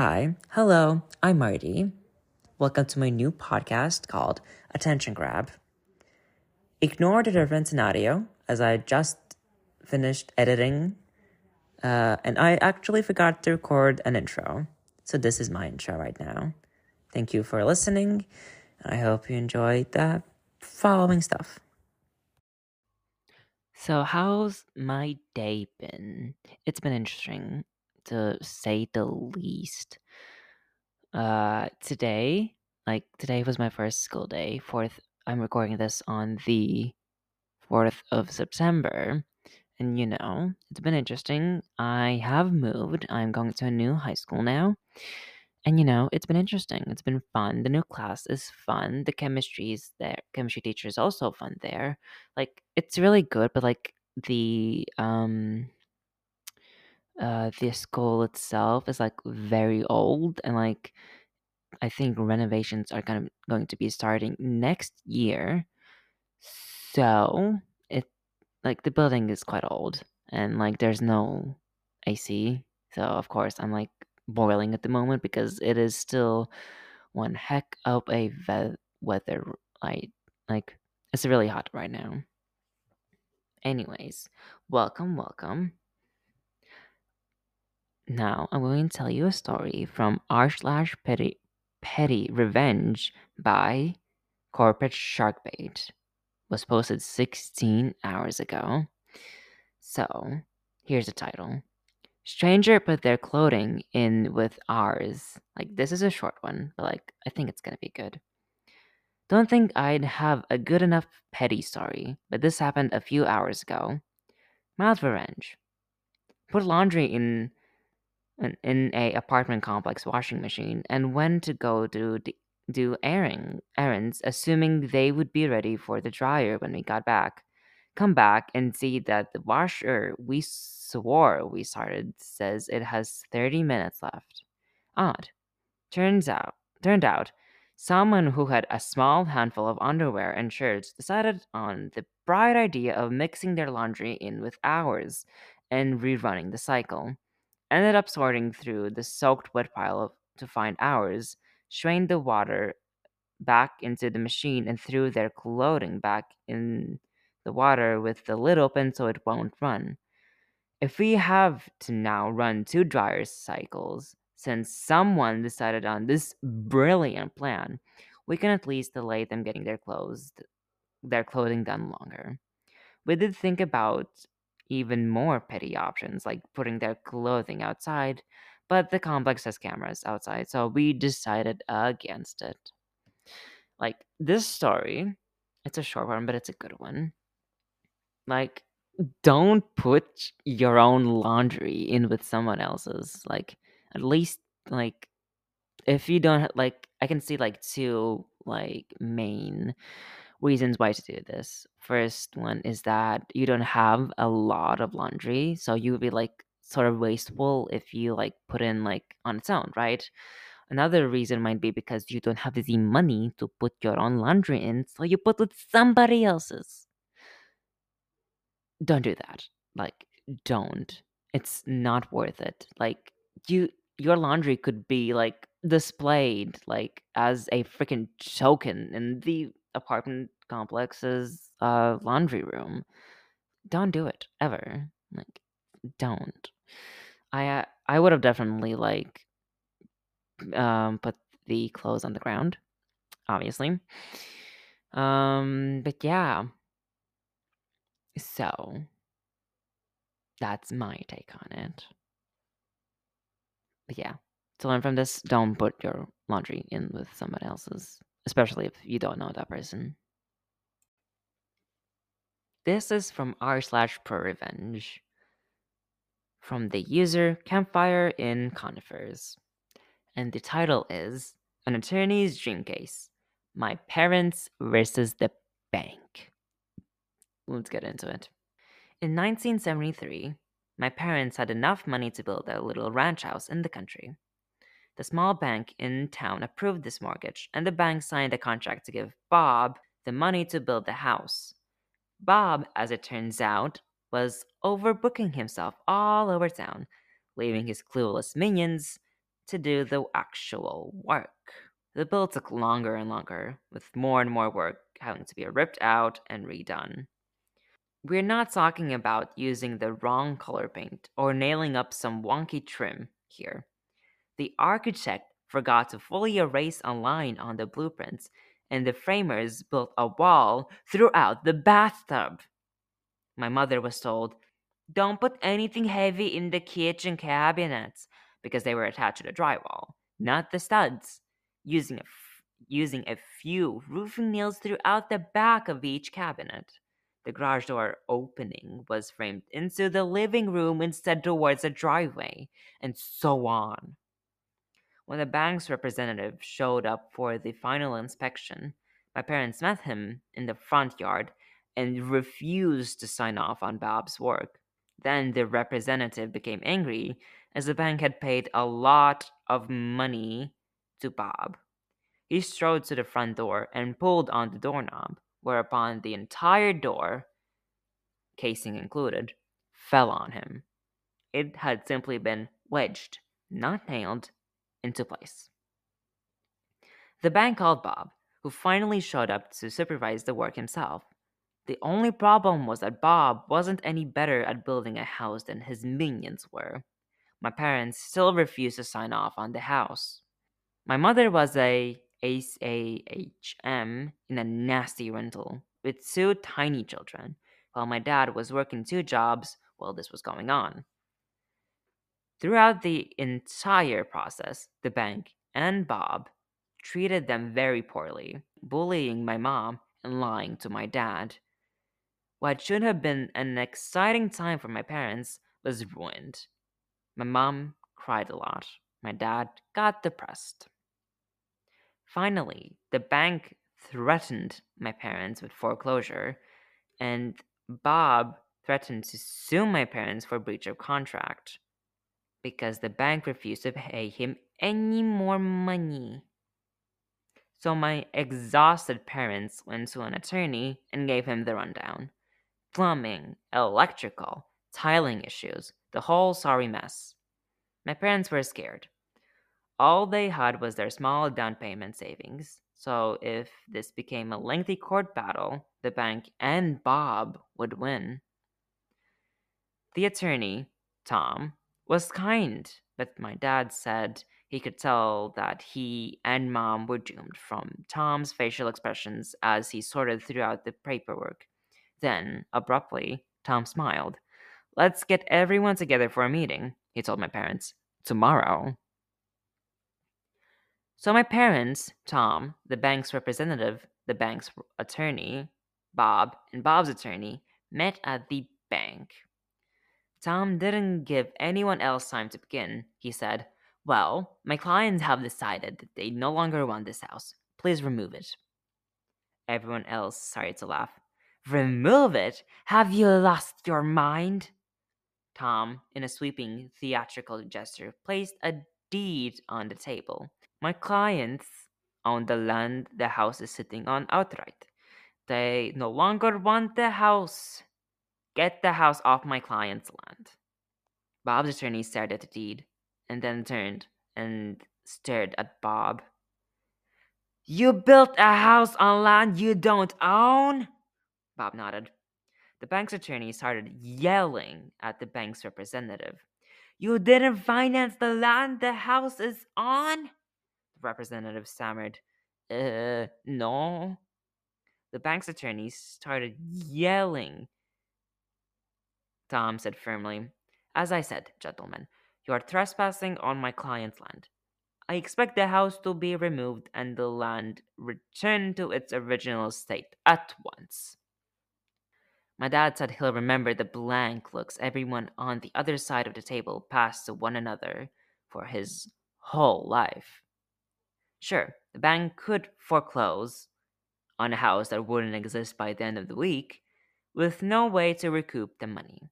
Hi, hello, I'm Marty. Welcome to my new podcast called Attention Grab. Ignore the difference in audio as I just finished editing uh, and I actually forgot to record an intro. So this is my intro right now. Thank you for listening. I hope you enjoyed the following stuff. So, how's my day been? It's been interesting to say the least. Uh, today, like today was my first school day. Fourth, I'm recording this on the fourth of September, and you know, it's been interesting. I have moved. I'm going to a new high school now. And you know, it's been interesting. It's been fun. The new class is fun. The chemistry is there. Chemistry teacher is also fun there. Like it's really good, but like the um uh the school itself is like very old and like I think renovations are gonna going to be starting next year. So it like the building is quite old and like there's no AC. So of course I'm like boiling at the moment because it is still one heck of a ve- weather like like it's really hot right now. Anyways, welcome, welcome. Now I'm going to tell you a story from r slash petty petty revenge by corporate sharkbait was posted 16 hours ago. So here's the title. Stranger put their clothing in with ours. Like this is a short one, but like I think it's gonna be good. Don't think I'd have a good enough petty story, but this happened a few hours ago. Mild revenge. Put laundry in an, in a apartment complex washing machine and when to go do do airing errands, assuming they would be ready for the dryer when we got back. Come back and see that the washer we swore we started says it has 30 minutes left. Odd. Turns out, turned out, someone who had a small handful of underwear and shirts decided on the bright idea of mixing their laundry in with ours and rerunning the cycle. Ended up sorting through the soaked wet pile of, to find ours, strained the water back into the machine and threw their clothing back in the water with the lid open so it won't run. If we have to now run two dryer cycles, since someone decided on this brilliant plan, we can at least delay them getting their clothes their clothing done longer. We did think about even more petty options like putting their clothing outside, but the complex has cameras outside, so we decided against it. Like this story, it's a short one, but it's a good one. Like, don't put your own laundry in with someone else's. Like, at least, like, if you don't like, I can see like two like main reasons why to do this. First one is that you don't have a lot of laundry, so you would be like sort of wasteful if you like put in like on its own, right? Another reason might be because you don't have the money to put your own laundry in, so you put with somebody else's. Don't do that. Like, don't. It's not worth it. Like, you your laundry could be like displayed like as a freaking token in the apartment complex's uh laundry room. Don't do it ever. Like, don't. I uh, I would have definitely like um put the clothes on the ground, obviously. Um, but yeah. So that's my take on it. But yeah, to learn from this, don't put your laundry in with someone else's, especially if you don't know that person. This is from r slash pro revenge. From the user Campfire in Conifers. And the title is An Attorney's Dream Case My Parents versus the Bank. Let's get into it. In 1973, my parents had enough money to build a little ranch house in the country. The small bank in town approved this mortgage, and the bank signed a contract to give Bob the money to build the house. Bob, as it turns out, was overbooking himself all over town, leaving his clueless minions to do the actual work. The build took longer and longer, with more and more work having to be ripped out and redone. We're not talking about using the wrong color paint or nailing up some wonky trim here. The architect forgot to fully erase a line on the blueprints, and the framers built a wall throughout the bathtub. My mother was told, Don't put anything heavy in the kitchen cabinets because they were attached to the drywall, not the studs. Using a, f- using a few roofing nails throughout the back of each cabinet. The garage door opening was framed into the living room instead towards the driveway, and so on. When the bank's representative showed up for the final inspection, my parents met him in the front yard and refused to sign off on Bob's work. Then the representative became angry as the bank had paid a lot of money to Bob. He strode to the front door and pulled on the doorknob, whereupon the entire door, casing included, fell on him. It had simply been wedged, not nailed, into place. The bank called Bob, who finally showed up to supervise the work himself. The only problem was that Bob wasn't any better at building a house than his minions were. My parents still refused to sign off on the house. My mother was a SAHM in a nasty rental with two tiny children, while my dad was working two jobs while this was going on. Throughout the entire process, the bank and Bob treated them very poorly, bullying my mom and lying to my dad. What should have been an exciting time for my parents was ruined. My mom cried a lot. My dad got depressed. Finally, the bank threatened my parents with foreclosure, and Bob threatened to sue my parents for breach of contract because the bank refused to pay him any more money. So my exhausted parents went to an attorney and gave him the rundown plumbing, electrical, tiling issues, the whole sorry mess. My parents were scared. All they had was their small down payment savings. So if this became a lengthy court battle, the bank and Bob would win. The attorney, Tom, was kind, but my dad said he could tell that he and mom were doomed from Tom's facial expressions as he sorted throughout the paperwork. Then, abruptly, Tom smiled. Let's get everyone together for a meeting, he told my parents. Tomorrow. So my parents, Tom, the bank's representative, the bank's attorney, Bob, and Bob's attorney, met at the bank. Tom didn't give anyone else time to begin. He said, Well, my clients have decided that they no longer want this house. Please remove it. Everyone else started to laugh. Remove it? Have you lost your mind? Tom, in a sweeping theatrical gesture, placed a deed on the table. My clients own the land the house is sitting on outright. They no longer want the house. Get the house off my client's land. Bob's attorney stared at the deed and then turned and stared at Bob. You built a house on land you don't own? Bob nodded. The bank's attorney started yelling at the bank's representative. You didn't finance the land the house is on? The representative stammered. Uh, no. The bank's attorney started yelling. Tom said firmly, As I said, gentlemen, you are trespassing on my client's land. I expect the house to be removed and the land returned to its original state at once. My dad said he'll remember the blank looks everyone on the other side of the table passed to one another for his whole life. Sure, the bank could foreclose on a house that wouldn't exist by the end of the week, with no way to recoup the money.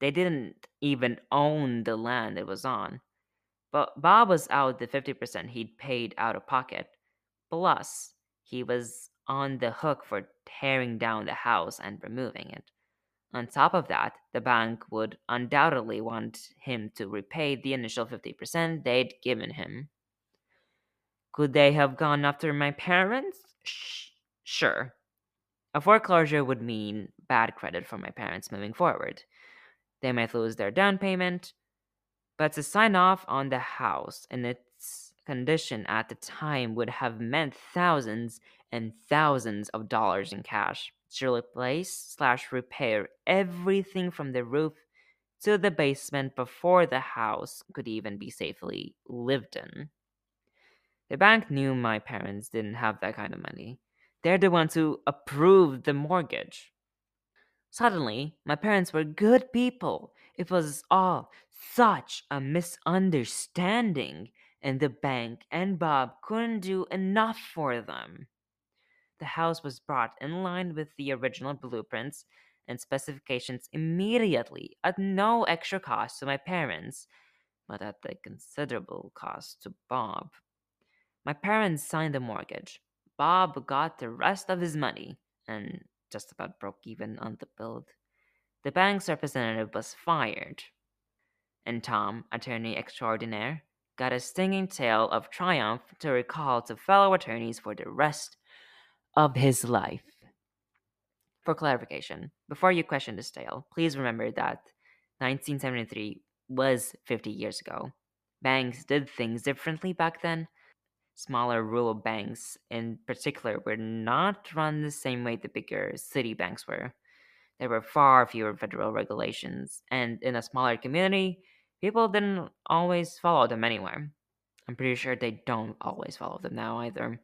They didn't even own the land it was on. But Bob was out the 50% he'd paid out of pocket. Plus, he was on the hook for tearing down the house and removing it. On top of that, the bank would undoubtedly want him to repay the initial 50% they'd given him. Could they have gone after my parents? Sh- sure. A foreclosure would mean bad credit for my parents moving forward. They might lose their down payment, but to sign off on the house in its condition at the time would have meant thousands and thousands of dollars in cash to replace slash repair everything from the roof to the basement before the house could even be safely lived in. The bank knew my parents didn't have that kind of money. They're the ones who approved the mortgage. Suddenly, my parents were good people. It was all such a misunderstanding, and the bank and Bob couldn't do enough for them. The house was brought in line with the original blueprints and specifications immediately at no extra cost to my parents, but at a considerable cost to Bob. My parents signed the mortgage. Bob got the rest of his money and just about broke even on the build. The bank's representative was fired. And Tom, attorney extraordinaire, got a stinging tale of triumph to recall to fellow attorneys for the rest of his life. For clarification, before you question this tale, please remember that 1973 was 50 years ago. Banks did things differently back then. Smaller rural banks, in particular, were not run the same way the bigger city banks were. There were far fewer federal regulations, and in a smaller community, people didn't always follow them anyway. I'm pretty sure they don't always follow them now either.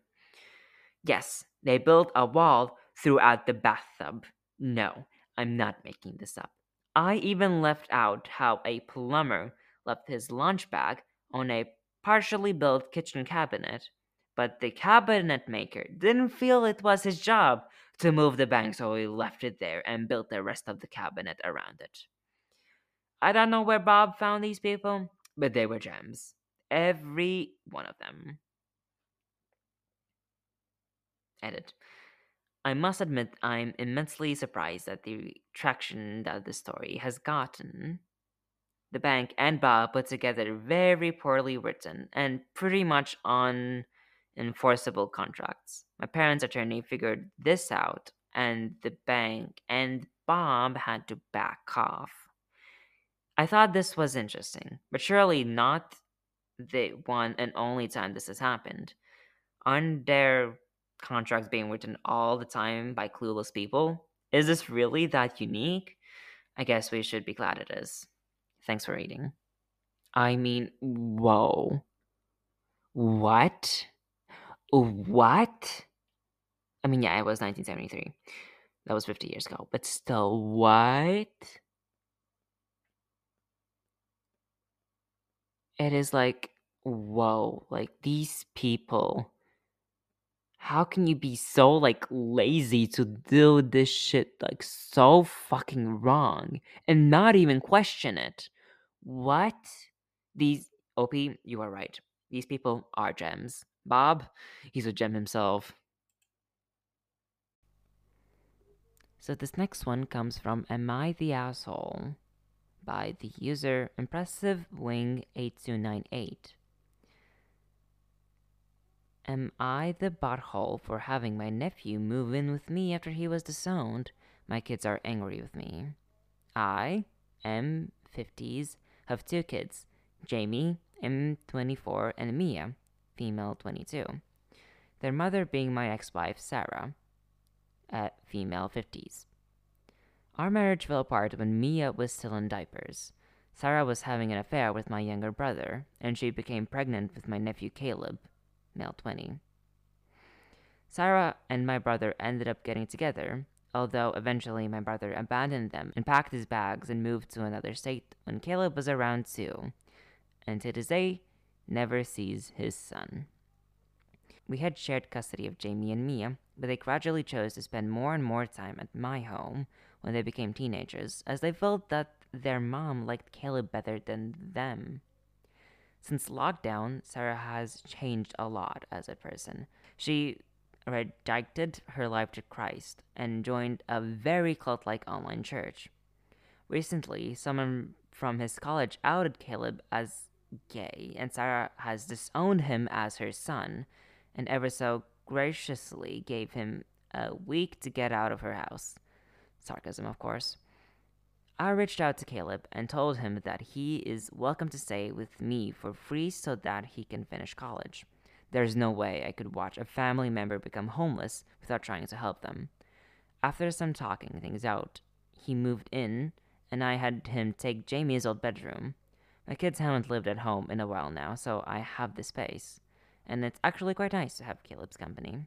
Yes, they built a wall throughout the bathtub. No, I'm not making this up. I even left out how a plumber left his lunch bag on a partially built kitchen cabinet, but the cabinet maker didn't feel it was his job to move the bank, so he left it there and built the rest of the cabinet around it. I don't know where Bob found these people, but they were gems. Every one of them. Edit. I must admit I'm immensely surprised at the traction that the story has gotten. The bank and Bob put together very poorly written and pretty much unenforceable contracts. My parents' attorney figured this out, and the bank and Bob had to back off. I thought this was interesting, but surely not the one and only time this has happened. Aren't there contracts being written all the time by clueless people? Is this really that unique? I guess we should be glad it is. Thanks for reading. I mean, whoa. What? What? I mean, yeah, it was 1973. That was 50 years ago. But still, what? It is like, whoa. Like, these people how can you be so like lazy to do this shit like so fucking wrong and not even question it? What? These OP, you are right. These people are gems. Bob, he's a gem himself. So this next one comes from Am I the Asshole? by the user Impressive Wing 8298. Am I the butthole for having my nephew move in with me after he was disowned? My kids are angry with me. I, M50s, have two kids Jamie, M24, and Mia, female 22. Their mother being my ex wife, Sarah, at female 50s. Our marriage fell apart when Mia was still in diapers. Sarah was having an affair with my younger brother, and she became pregnant with my nephew Caleb, male 20. Sarah and my brother ended up getting together, although eventually my brother abandoned them and packed his bags and moved to another state when Caleb was around two, and to this day never sees his son. We had shared custody of Jamie and Mia, but they gradually chose to spend more and more time at my home when they became teenagers, as they felt that their mom liked Caleb better than them. Since lockdown, Sarah has changed a lot as a person. She redirected her life to Christ and joined a very cult like online church. Recently, someone from his college outed Caleb as gay, and Sarah has disowned him as her son, and ever so graciously gave him a week to get out of her house. Sarcasm, of course. I reached out to Caleb and told him that he is welcome to stay with me for free so that he can finish college. There's no way I could watch a family member become homeless without trying to help them. After some talking things out, he moved in, and I had him take Jamie's old bedroom. My kids haven't lived at home in a while now, so I have the space, and it's actually quite nice to have Caleb's company.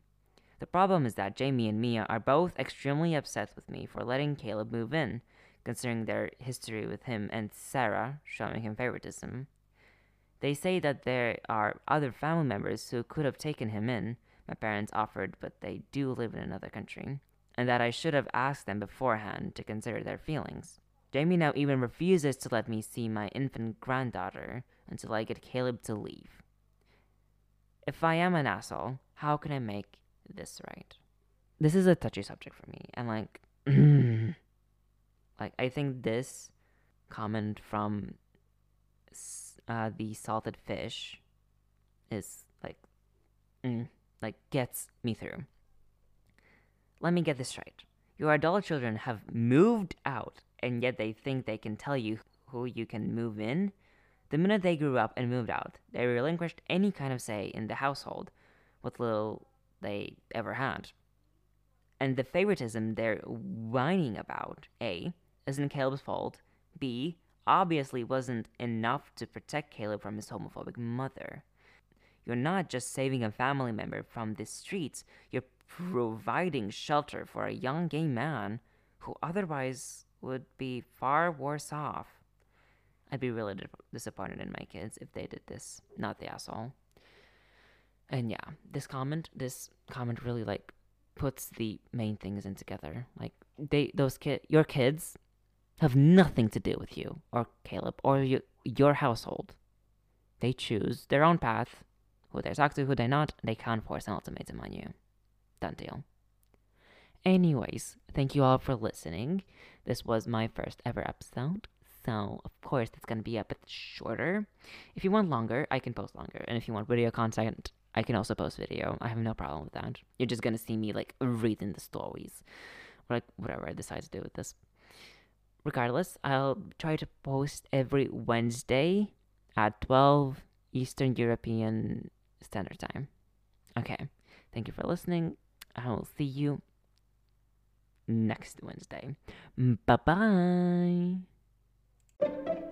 The problem is that Jamie and Mia are both extremely upset with me for letting Caleb move in, considering their history with him and Sarah showing him favoritism. They say that there are other family members who could have taken him in, my parents offered, but they do live in another country, and that I should have asked them beforehand to consider their feelings. Jamie now even refuses to let me see my infant granddaughter until I get Caleb to leave. If I am an asshole, how can I make this right? This is a touchy subject for me, and like, Like I think this comment from uh, the salted fish is like mm, like gets me through. Let me get this right. Your adult children have moved out and yet they think they can tell you who you can move in. The minute they grew up and moved out, they relinquished any kind of say in the household, what little they ever had. And the favoritism they're whining about, A, isn't Caleb's fault. B, obviously wasn't enough to protect Caleb from his homophobic mother. You're not just saving a family member from the streets, you're providing shelter for a young gay man who otherwise would be far worse off. I'd be really disappointed in my kids if they did this, not the asshole. And yeah, this comment, this comment really like puts the main things in together. Like they, those kid, your kids have nothing to do with you or Caleb or you, your household. They choose their own path, who they talk to, who they not. They can't force an ultimatum on you. Done deal. Anyways, thank you all for listening. This was my first ever episode. So, of course, it's going to be a bit shorter. If you want longer, I can post longer. And if you want video content, I can also post video. I have no problem with that. You're just going to see me like reading the stories or like whatever I decide to do with this regardless, I'll try to post every Wednesday at 12 Eastern European Standard Time. Okay, thank you for listening. I will see you next Wednesday. Bye bye.